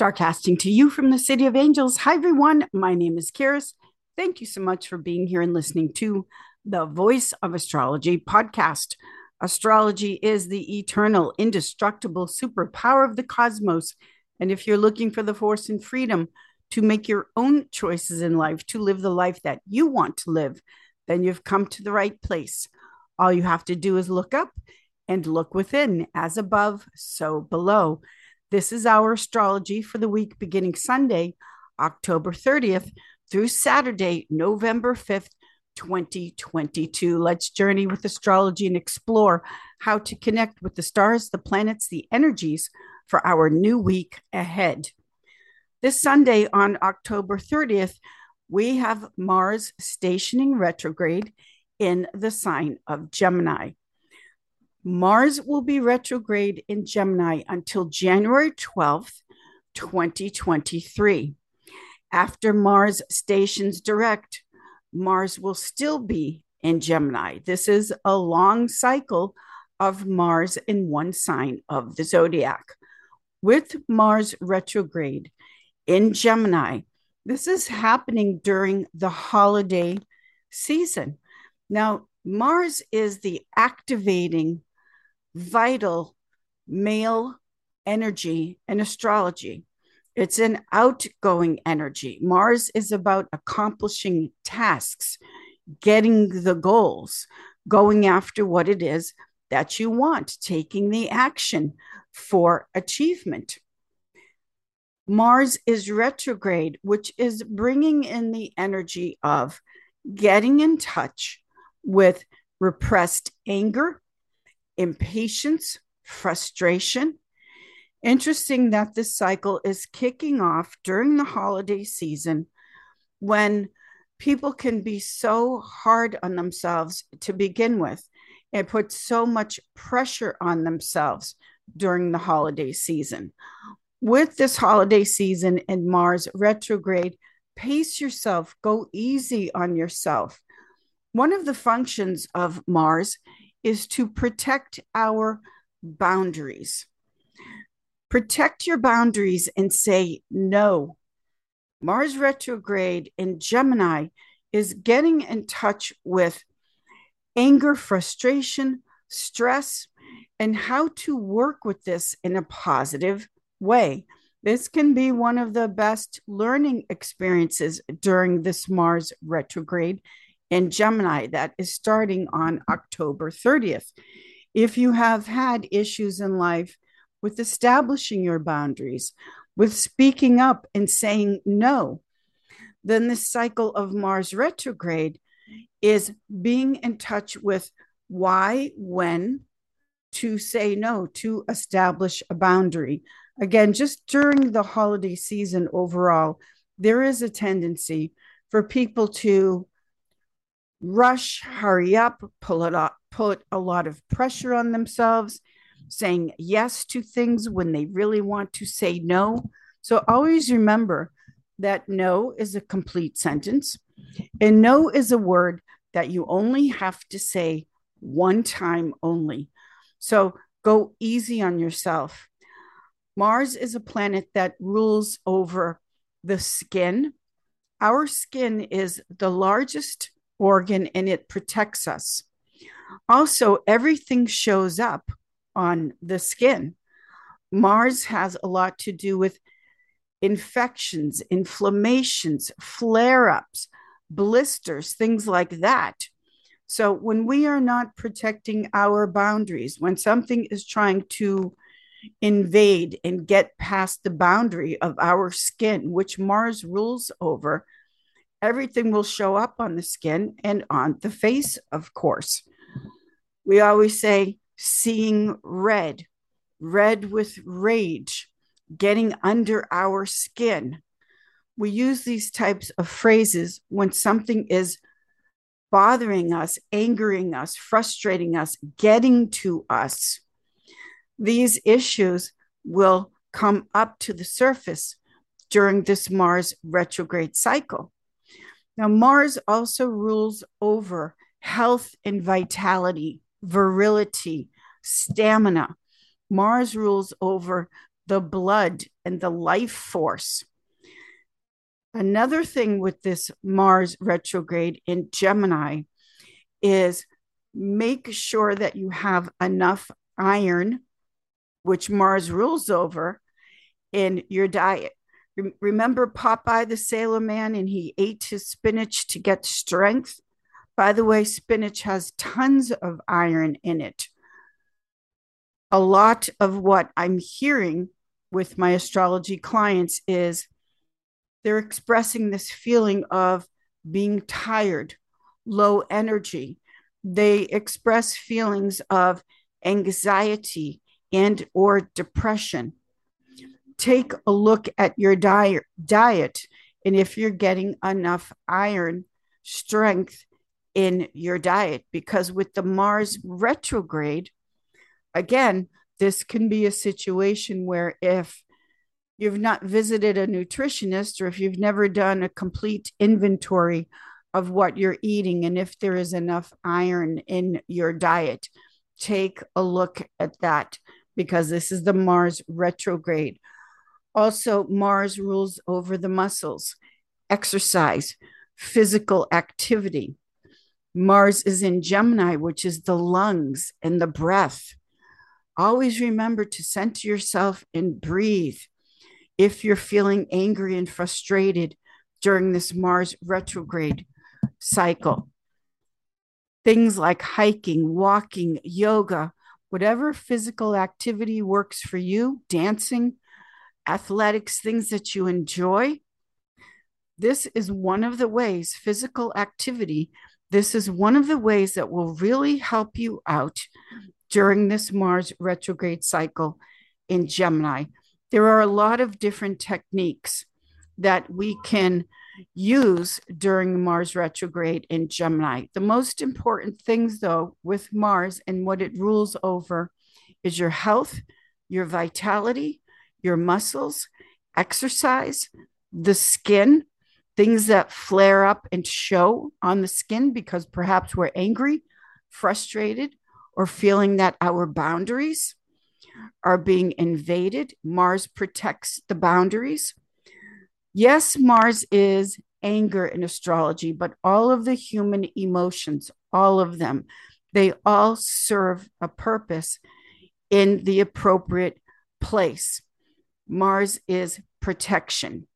Starcasting to you from the City of Angels. Hi, everyone. My name is Karis. Thank you so much for being here and listening to the Voice of Astrology podcast. Astrology is the eternal, indestructible superpower of the cosmos. And if you're looking for the force and freedom to make your own choices in life, to live the life that you want to live, then you've come to the right place. All you have to do is look up and look within, as above, so below. This is our astrology for the week beginning Sunday, October 30th through Saturday, November 5th, 2022. Let's journey with astrology and explore how to connect with the stars, the planets, the energies for our new week ahead. This Sunday on October 30th, we have Mars stationing retrograde in the sign of Gemini. Mars will be retrograde in Gemini until January 12th, 2023. After Mars stations direct, Mars will still be in Gemini. This is a long cycle of Mars in one sign of the zodiac. With Mars retrograde in Gemini, this is happening during the holiday season. Now, Mars is the activating vital male energy in astrology. It's an outgoing energy. Mars is about accomplishing tasks, getting the goals, going after what it is that you want, taking the action for achievement. Mars is retrograde, which is bringing in the energy of getting in touch with repressed anger, impatience, frustration. Interesting that this cycle is kicking off during the holiday season when people can be so hard on themselves to begin with and put so much pressure on themselves during the holiday season. With this holiday season and Mars retrograde, pace yourself, go easy on yourself. One of the functions of Mars is to protect our boundaries. Protect your boundaries and say no. Mars retrograde in Gemini is getting in touch with anger, frustration, stress, and how to work with this in a positive way. This can be one of the best learning experiences during this Mars retrograde in Gemini that is starting on October 30th. If you have had issues in life with establishing your boundaries, with speaking up and saying no, then the cycle of Mars retrograde is being in touch with why, when to say no, to establish a boundary. Again, just during the holiday season overall, there is a tendency for people to rush, hurry up, pull it up, put a lot of pressure on themselves, saying yes to things when they really want to say no. So always remember that no is a complete sentence, and no is a word that you only have to say one time only. So go easy on yourself. Mars is a planet that rules over the skin. Our skin is the largest organ and it protects us. Also, everything shows up on the skin. Mars has a lot to do with infections, inflammations, flare ups, blisters, things like that. So, when we are not protecting our boundaries, when something is trying to invade and get past the boundary of our skin, which Mars rules over, everything will show up on the skin and on the face, of course. We always say, seeing red, red with rage, getting under our skin. We use these types of phrases when something is bothering us, angering us, frustrating us, getting to us. These issues will come up to the surface during this Mars retrograde cycle. Now, Mars also rules over health and vitality, virility, stamina. Mars rules over the blood and the life force. Another thing with this Mars retrograde in Gemini is make sure that you have enough iron, which Mars rules over, in your diet. Remember Popeye the Sailor Man and he ate his spinach to get strength? By the way, spinach has tons of iron in it. A lot of what I'm hearing with my astrology clients is they're expressing this feeling of being tired, low energy. They express feelings of anxiety and or depression. Take a look at your diet diet and if you're getting enough iron strength in your diet because with the Mars retrograde again this can be a situation where if you've not visited a nutritionist or if you've never done a complete inventory of what you're eating and if there is enough iron in your diet, take a look at that because this is the Mars retrograde. Also, Mars rules over the muscles, exercise, physical activity. Mars is in Gemini, which is the lungs and the breath. Always remember to center yourself and breathe. If you're feeling angry and frustrated during this Mars retrograde cycle, things like hiking, walking, yoga, whatever physical activity works for you, dancing, athletics, things that you enjoy. This is one of the ways, physical activity, this is one of the ways that will really help you out during this Mars retrograde cycle in Gemini. There are a lot of different techniques that we can use during Mars retrograde in Gemini. The most important things, though, with Mars and what it rules over is your health, your vitality, your muscles, exercise, the skin, things that flare up and show on the skin because perhaps we're angry, frustrated, or feeling that our boundaries are being invaded. Mars protects the boundaries. Yes, Mars is anger in astrology, but all of the human emotions, all of them, they all serve a purpose in the appropriate place. Mars is protection,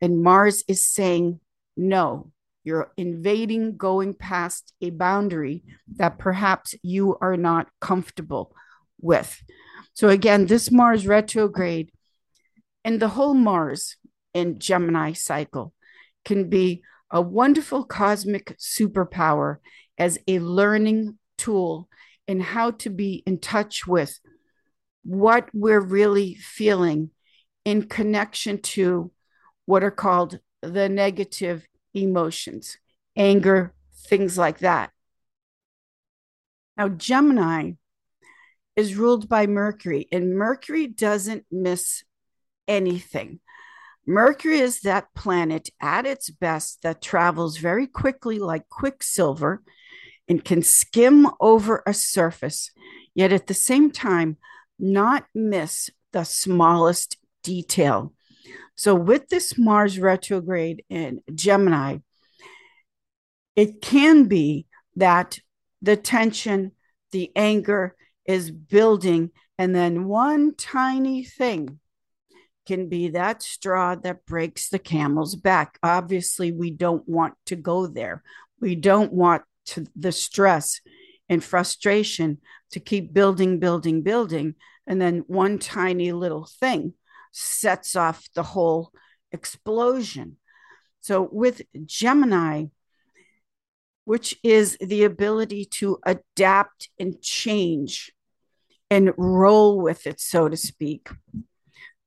and Mars is saying no. You're invading, going past a boundary that perhaps you are not comfortable with. So, again, this Mars retrograde and the whole Mars in Gemini cycle can be a wonderful cosmic superpower as a learning tool in how to be in touch with what we're really feeling in connection to what are called the negative emotions, anger, things like that. Now, Gemini is ruled by Mercury, and Mercury doesn't miss anything. Mercury is that planet at its best that travels very quickly, like quicksilver, and can skim over a surface, yet at the same time, not miss the smallest detail. So, with this Mars retrograde in Gemini, it can be that the tension, the anger is building, and then one tiny thing can be that straw that breaks the camel's back. Obviously, we don't want to go there. We don't want to, the stress and frustration to keep building, building, building. And then one tiny little thing sets off the whole explosion. So, with Gemini, which is the ability to adapt and change and roll with it, so to speak,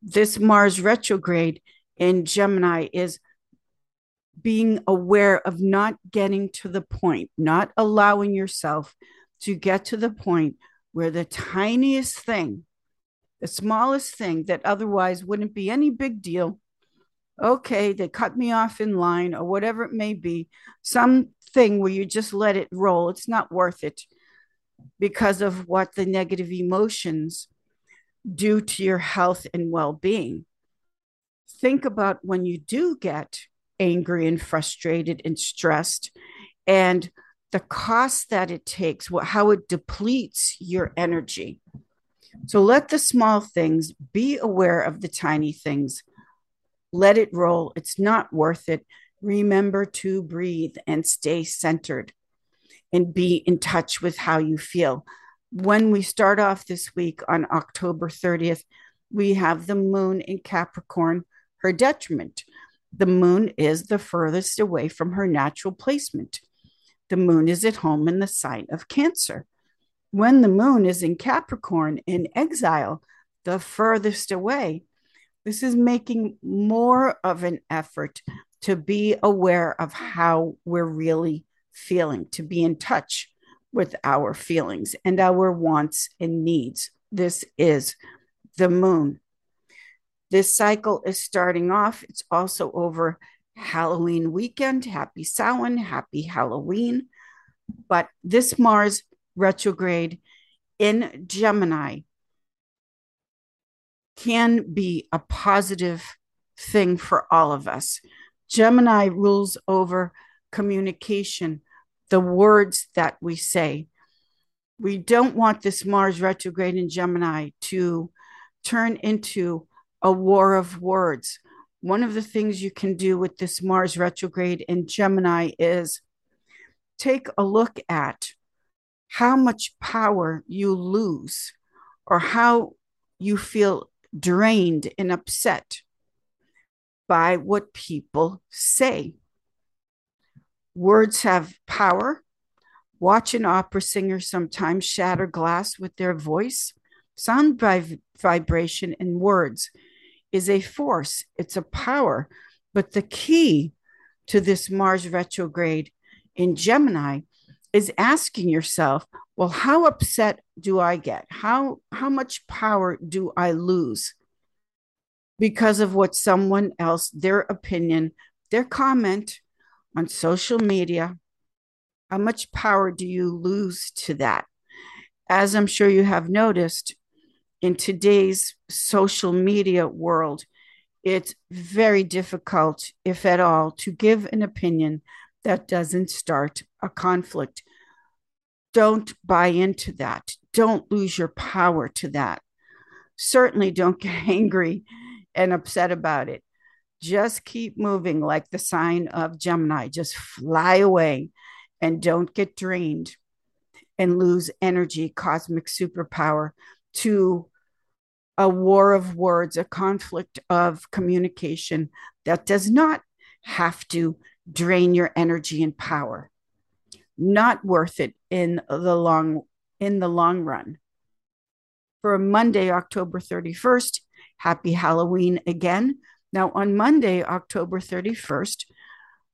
this Mars retrograde in Gemini is being aware of not getting to the point, not allowing yourself to get to the point where the tiniest thing the smallest thing that otherwise wouldn't be any big deal. Okay, they cut me off in line or whatever it may be, something where you just let it roll. It's not worth it because of what the negative emotions do to your health and well being. Think about when you do get angry and frustrated and stressed and the cost that it takes, how it depletes your energy. So let the small things be aware of the tiny things. Let it roll. It's not worth it. Remember to breathe and stay centered and be in touch with how you feel. When we start off this week on October 30th, we have the moon in Capricorn, her detriment. The moon is the furthest away from her natural placement. The moon is at home in the sign of Cancer. When the moon is in Capricorn in exile, the furthest away, this is making more of an effort to be aware of how we're really feeling, to be in touch with our feelings and our wants and needs. This is the moon. This cycle is starting off. It's also over Halloween weekend. Happy Samhain, happy Halloween. But this Mars retrograde in Gemini can be a positive thing for all of us. Gemini rules over communication, the words that we say. We don't want this Mars retrograde in Gemini to turn into a war of words. One of the things you can do with this Mars retrograde in Gemini is take a look at how much power you lose or how you feel drained and upset by what people say. Words have power. Watch an opera singer sometimes shatter glass with their voice. Sound vib- vibration and words is a force, it's a power. But the key to this Mars retrograde in Gemini is asking yourself, well, how upset do I get? How how much power do I lose because of what someone else, their opinion, their comment on social media? How much power do you lose to that? As I'm sure you have noticed in today's social media world, it's very difficult, if at all, to give an opinion that doesn't start a conflict. Don't buy into that. Don't lose your power to that. Certainly don't get angry and upset about it. Just keep moving like the sign of Gemini. Just fly away and don't get drained and lose energy, cosmic superpower to a war of words, a conflict of communication that does not have to drain your energy and power. Not worth it in the long in the long run. For Monday, October 31st, happy Halloween again. Now on Monday, October 31st,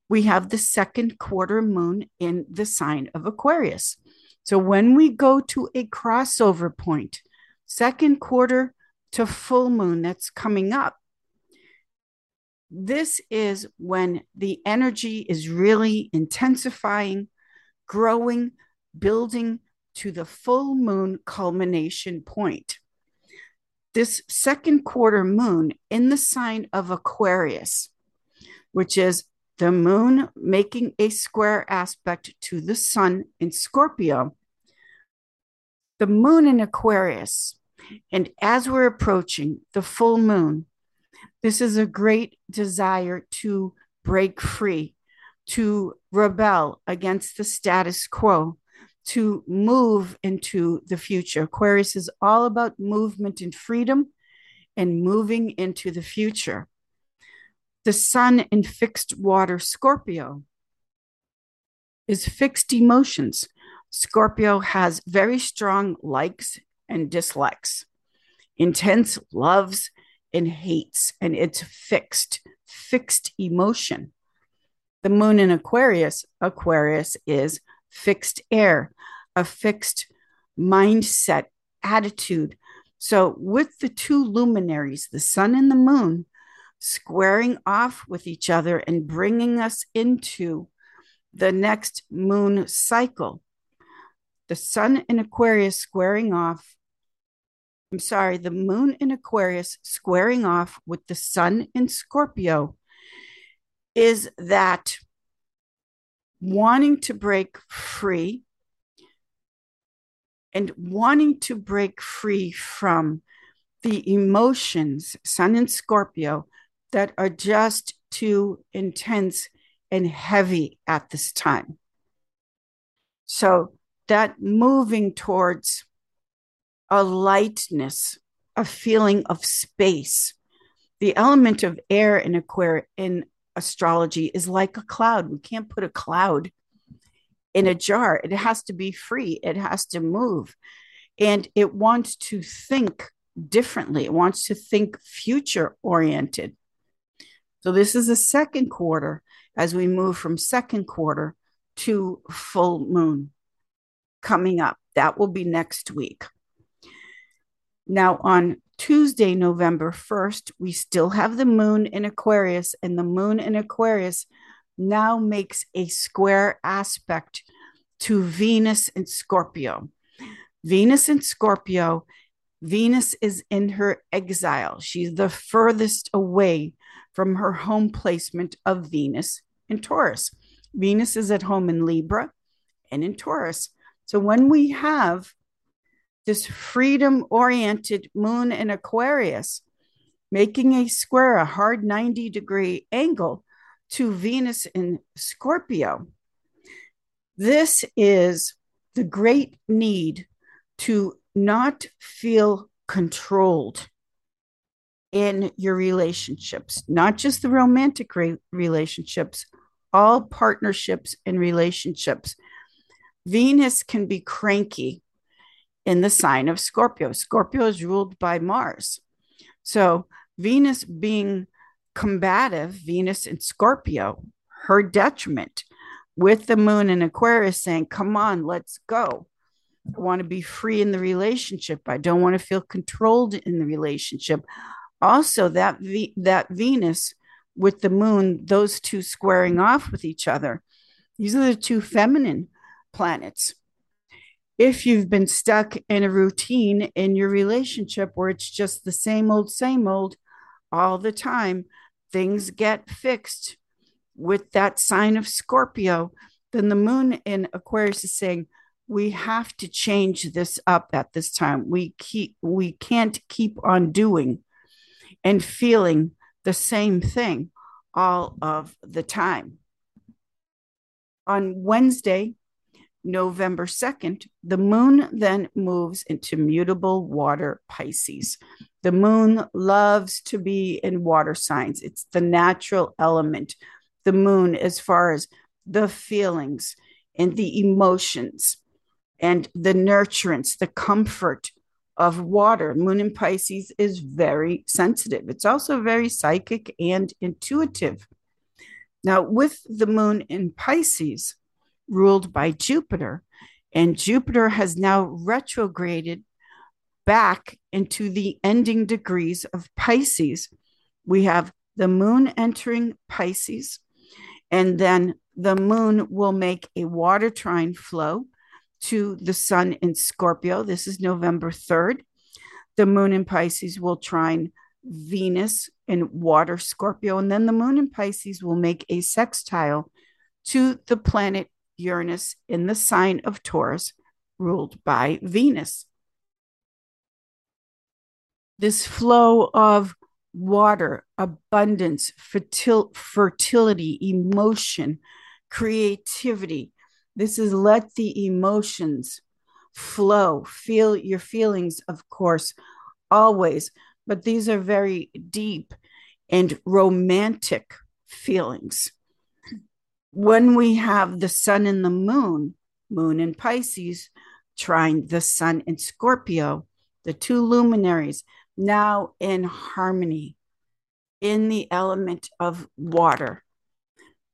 we have the second quarter moon in the sign of Aquarius. So when we go to a crossover point, second quarter to full moon that's coming up, this is when the energy is really intensifying, growing, building to the full moon culmination point. This second quarter moon in the sign of Aquarius, which is the moon making a square aspect to the sun in Scorpio, the moon in Aquarius, and as we're approaching the full moon, this is a great desire to break free, to rebel against the status quo, to move into the future. Aquarius is all about movement and freedom and moving into the future. The sun in fixed water Scorpio is fixed emotions. Scorpio has very strong likes and dislikes, intense loves and hates, and it's fixed, fixed emotion. The moon in Aquarius, Aquarius is fixed air, a fixed mindset, attitude. So, with the two luminaries, the sun and the moon, squaring off with each other and bringing us into the next moon cycle, the sun in Aquarius squaring off I'm sorry, the moon in Aquarius squaring off with the sun in Scorpio is that wanting to break free and wanting to break free from the emotions, Sun in Scorpio, that are just too intense and heavy at this time. So that moving towards a lightness, a feeling of space. The element of air in Aquarius in astrology is like a cloud. We can't put a cloud in a jar. It has to be free. It has to move. And it wants to think differently. It wants to think future oriented. So this is the second quarter as we move from second quarter to full moon coming up. That will be next week. Now, on Tuesday, November 1st, we still have the moon in Aquarius, and the moon in Aquarius now makes a square aspect to Venus and Scorpio. Venus and Scorpio, Venus is in her exile. She's the furthest away from her home placement of Venus in Taurus. Venus is at home in Libra and in Taurus. So when we have this freedom oriented moon in Aquarius making a square, a hard 90 degree angle to Venus in Scorpio, this is the great need to not feel controlled in your relationships, not just the romantic re- relationships, all partnerships and relationships. Venus can be cranky in the sign of Scorpio. Scorpio is ruled by Mars. So, Venus being combative, Venus in Scorpio, her detriment, with the moon in Aquarius saying, Come on, let's go. I want to be free in the relationship. I don't want to feel controlled in the relationship also that v- that Venus with the moon, those two squaring off with each other. These are the two feminine planets. If you've been stuck in a routine in your relationship where it's just the same old, same old all the time, things get fixed with that sign of Scorpio. Then the moon in Aquarius is saying, we have to change this up at this time. We keep we can't keep on doing and feeling the same thing all of the time. On Wednesday, November 2nd, the moon then moves into mutable water Pisces. The moon loves to be in water signs, it's the natural element. The moon, as far as the feelings and the emotions and the nurturance, the comfort of water. Moon in Pisces is very sensitive. It's also very psychic and intuitive. Now, with the moon in Pisces, ruled by Jupiter, and Jupiter has now retrograded back into the ending degrees of Pisces. We have the moon entering Pisces, and then the moon will make a water trine flow to the sun in Scorpio. This is November 3rd. The moon in Pisces will trine Venus in water Scorpio. And then the moon in Pisces will make a sextile to the planet Uranus in the sign of Taurus, ruled by Venus. This flow of water, abundance, fertil- fertility, emotion, creativity, this is let the emotions flow. Feel your feelings, of course, always, but these are very deep and romantic feelings. When we have the sun and the moon, moon in Pisces, trine the sun in Scorpio, the two luminaries now in harmony in the element of water.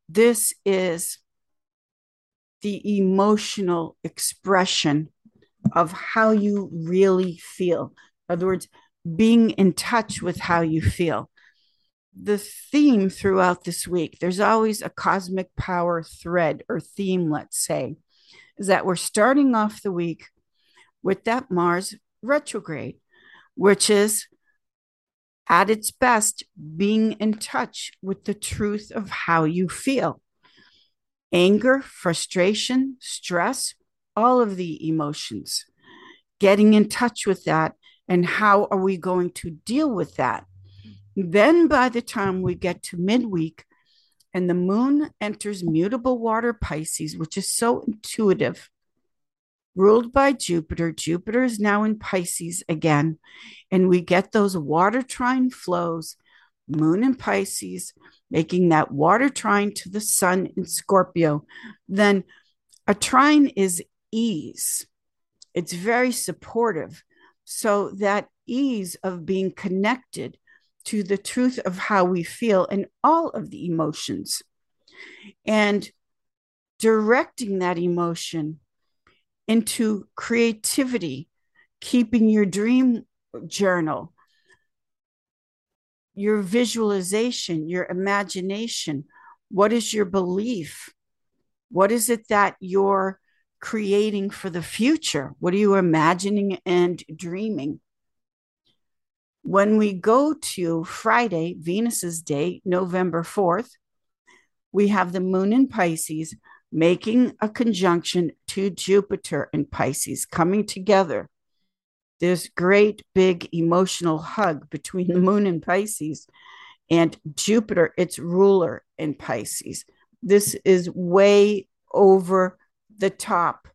This is the emotional expression of how you really feel. In other words, being in touch with how you feel. The theme throughout this week, there's always a cosmic power thread or theme, let's say, is that we're starting off the week with that Mars retrograde. which is at its best being in touch with the truth of how you feel. Anger, frustration, stress, all of the emotions. Getting in touch with that and how are we going to deal with that? Then, by the time we get to midweek and the moon enters mutable water Pisces, which is so intuitive, ruled by Jupiter, Jupiter is now in Pisces again, and we get those water trine flows, moon in Pisces, making that water trine to the sun in Scorpio. Then a trine is ease, it's very supportive. So that ease of being connected to the truth of how we feel and all of the emotions and directing that emotion into creativity, keeping your dream journal, your visualization, your imagination. What is your belief? What is it that you're creating for the future? What are you imagining and dreaming? When we go to Friday, Venus's day, November 4th, we have the moon in Pisces making a conjunction to Jupiter in Pisces coming together. This great big emotional hug between the moon in Pisces and Jupiter, its ruler in Pisces. This is way over the top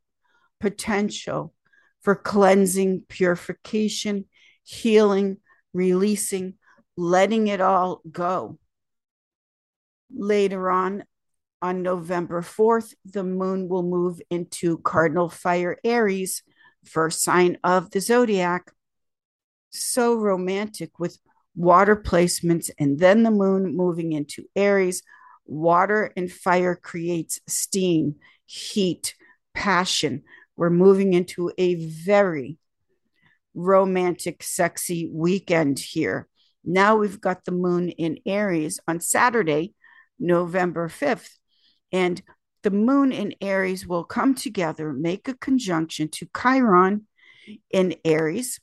potential for cleansing, purification, healing, releasing, letting it all go. Later on, on November 4th, the moon will move into Cardinal Fire Aries, first sign of the zodiac. So romantic with water placements, and then the moon moving into Aries. Water and fire creates steam, heat, passion. We're moving into a very romantic, sexy weekend here. Now we've got the moon in Aries on Saturday, November 5th. And the moon in Aries will come together, make a conjunction to Chiron in Aries.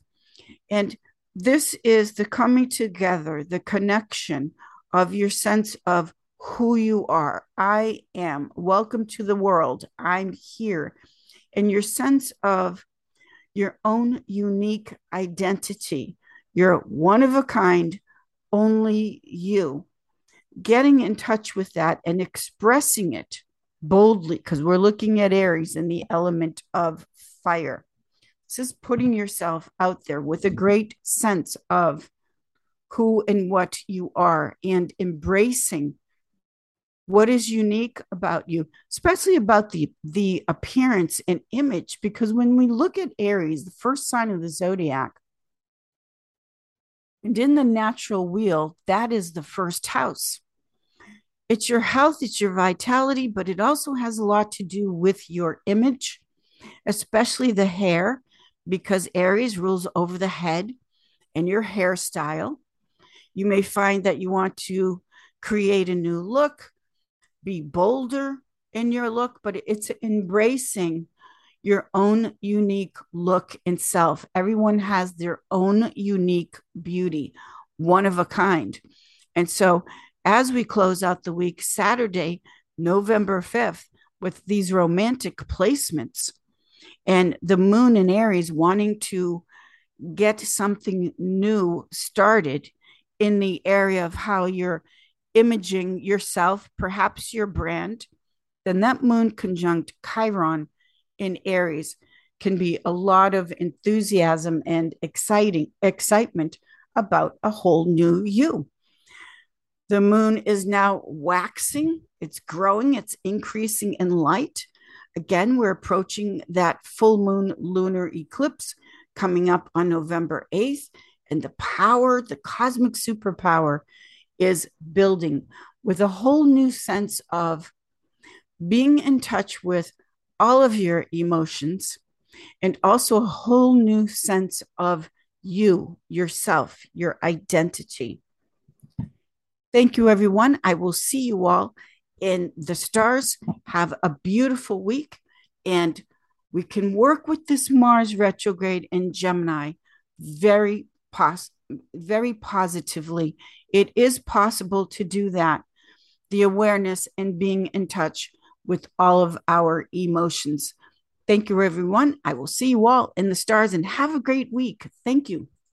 And this is the coming together, the connection of your sense of who you are. I am. Welcome to the world. I'm here. And your sense of your own unique identity. You're one of a kind, only you. Getting in touch with that and expressing it boldly, because we're looking at Aries and the element of fire. This is putting yourself out there with a great sense of who and what you are and embracing what is unique about you especially about the the appearance and image because when we look at aries the first sign of the zodiac and in the natural wheel that is the first house. It's your health it's your vitality but it also has a lot to do with your image especially the hair because aries rules over the head and your hairstyle. You may find that you want to create a new look be bolder in your look, but it's embracing your own unique look and self. Everyone has their own unique beauty, one of a kind. And so, as we close out the week, Saturday, November 5th, with these romantic placements and the moon in Aries wanting to get something new started in the area of how you're imaging yourself, perhaps your brand, then that moon conjunct Chiron in Aries can be a lot of enthusiasm and exciting excitement about a whole new you. The moon is now waxing, it's growing, it's increasing in light. Again, we're approaching that full moon lunar eclipse coming up on November 8th. And the power, the cosmic superpower, is building with a whole new sense of being in touch with all of your emotions and also a whole new sense of you, yourself, your identity. Thank you, everyone. I will see you all in the stars. Have a beautiful week, and we can work with this Mars retrograde in Gemini very pos- very positively. It is possible to do that. The awareness and being in touch with all of our emotions. Thank you, everyone. I will see you all in the stars and have a great week. Thank you.